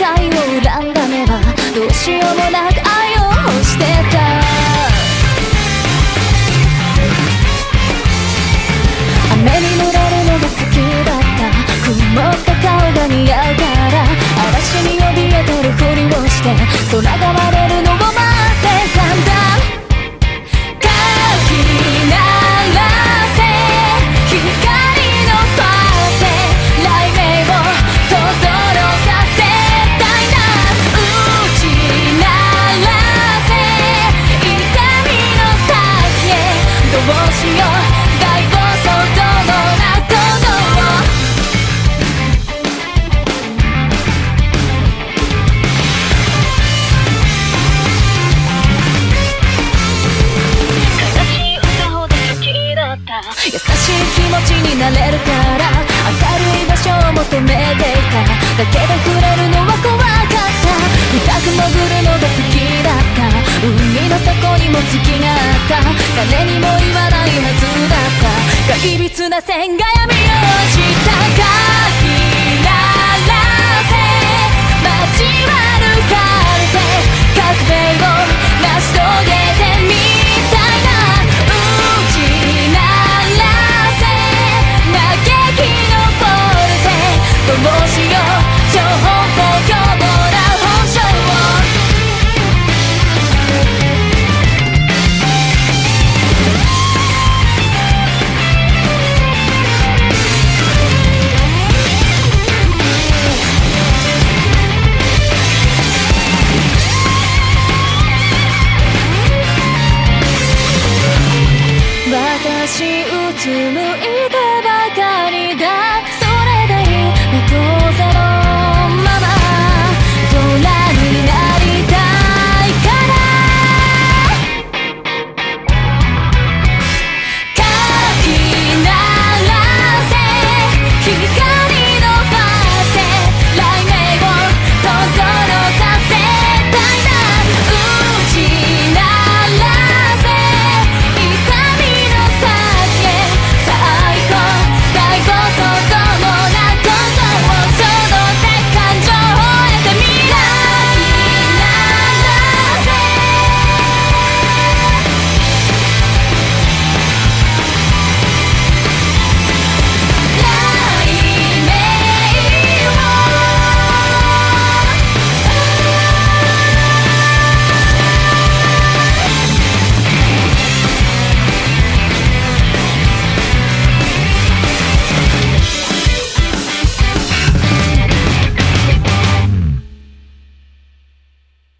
界を恨んだ目はどうしようもなく愛を欲してた。雨に濡れるのが好きだった。曇った顔が似合うから嵐に怯えてるふりをして空が割れるのを待れるから明るい場所を求めていた。だけど触れるのは怖かった。深く潜るのが好きだった。海の底にも月があった。誰にも言わないはずだった。がいびつな線が闇をした。かき鳴らせ。街はしうつむい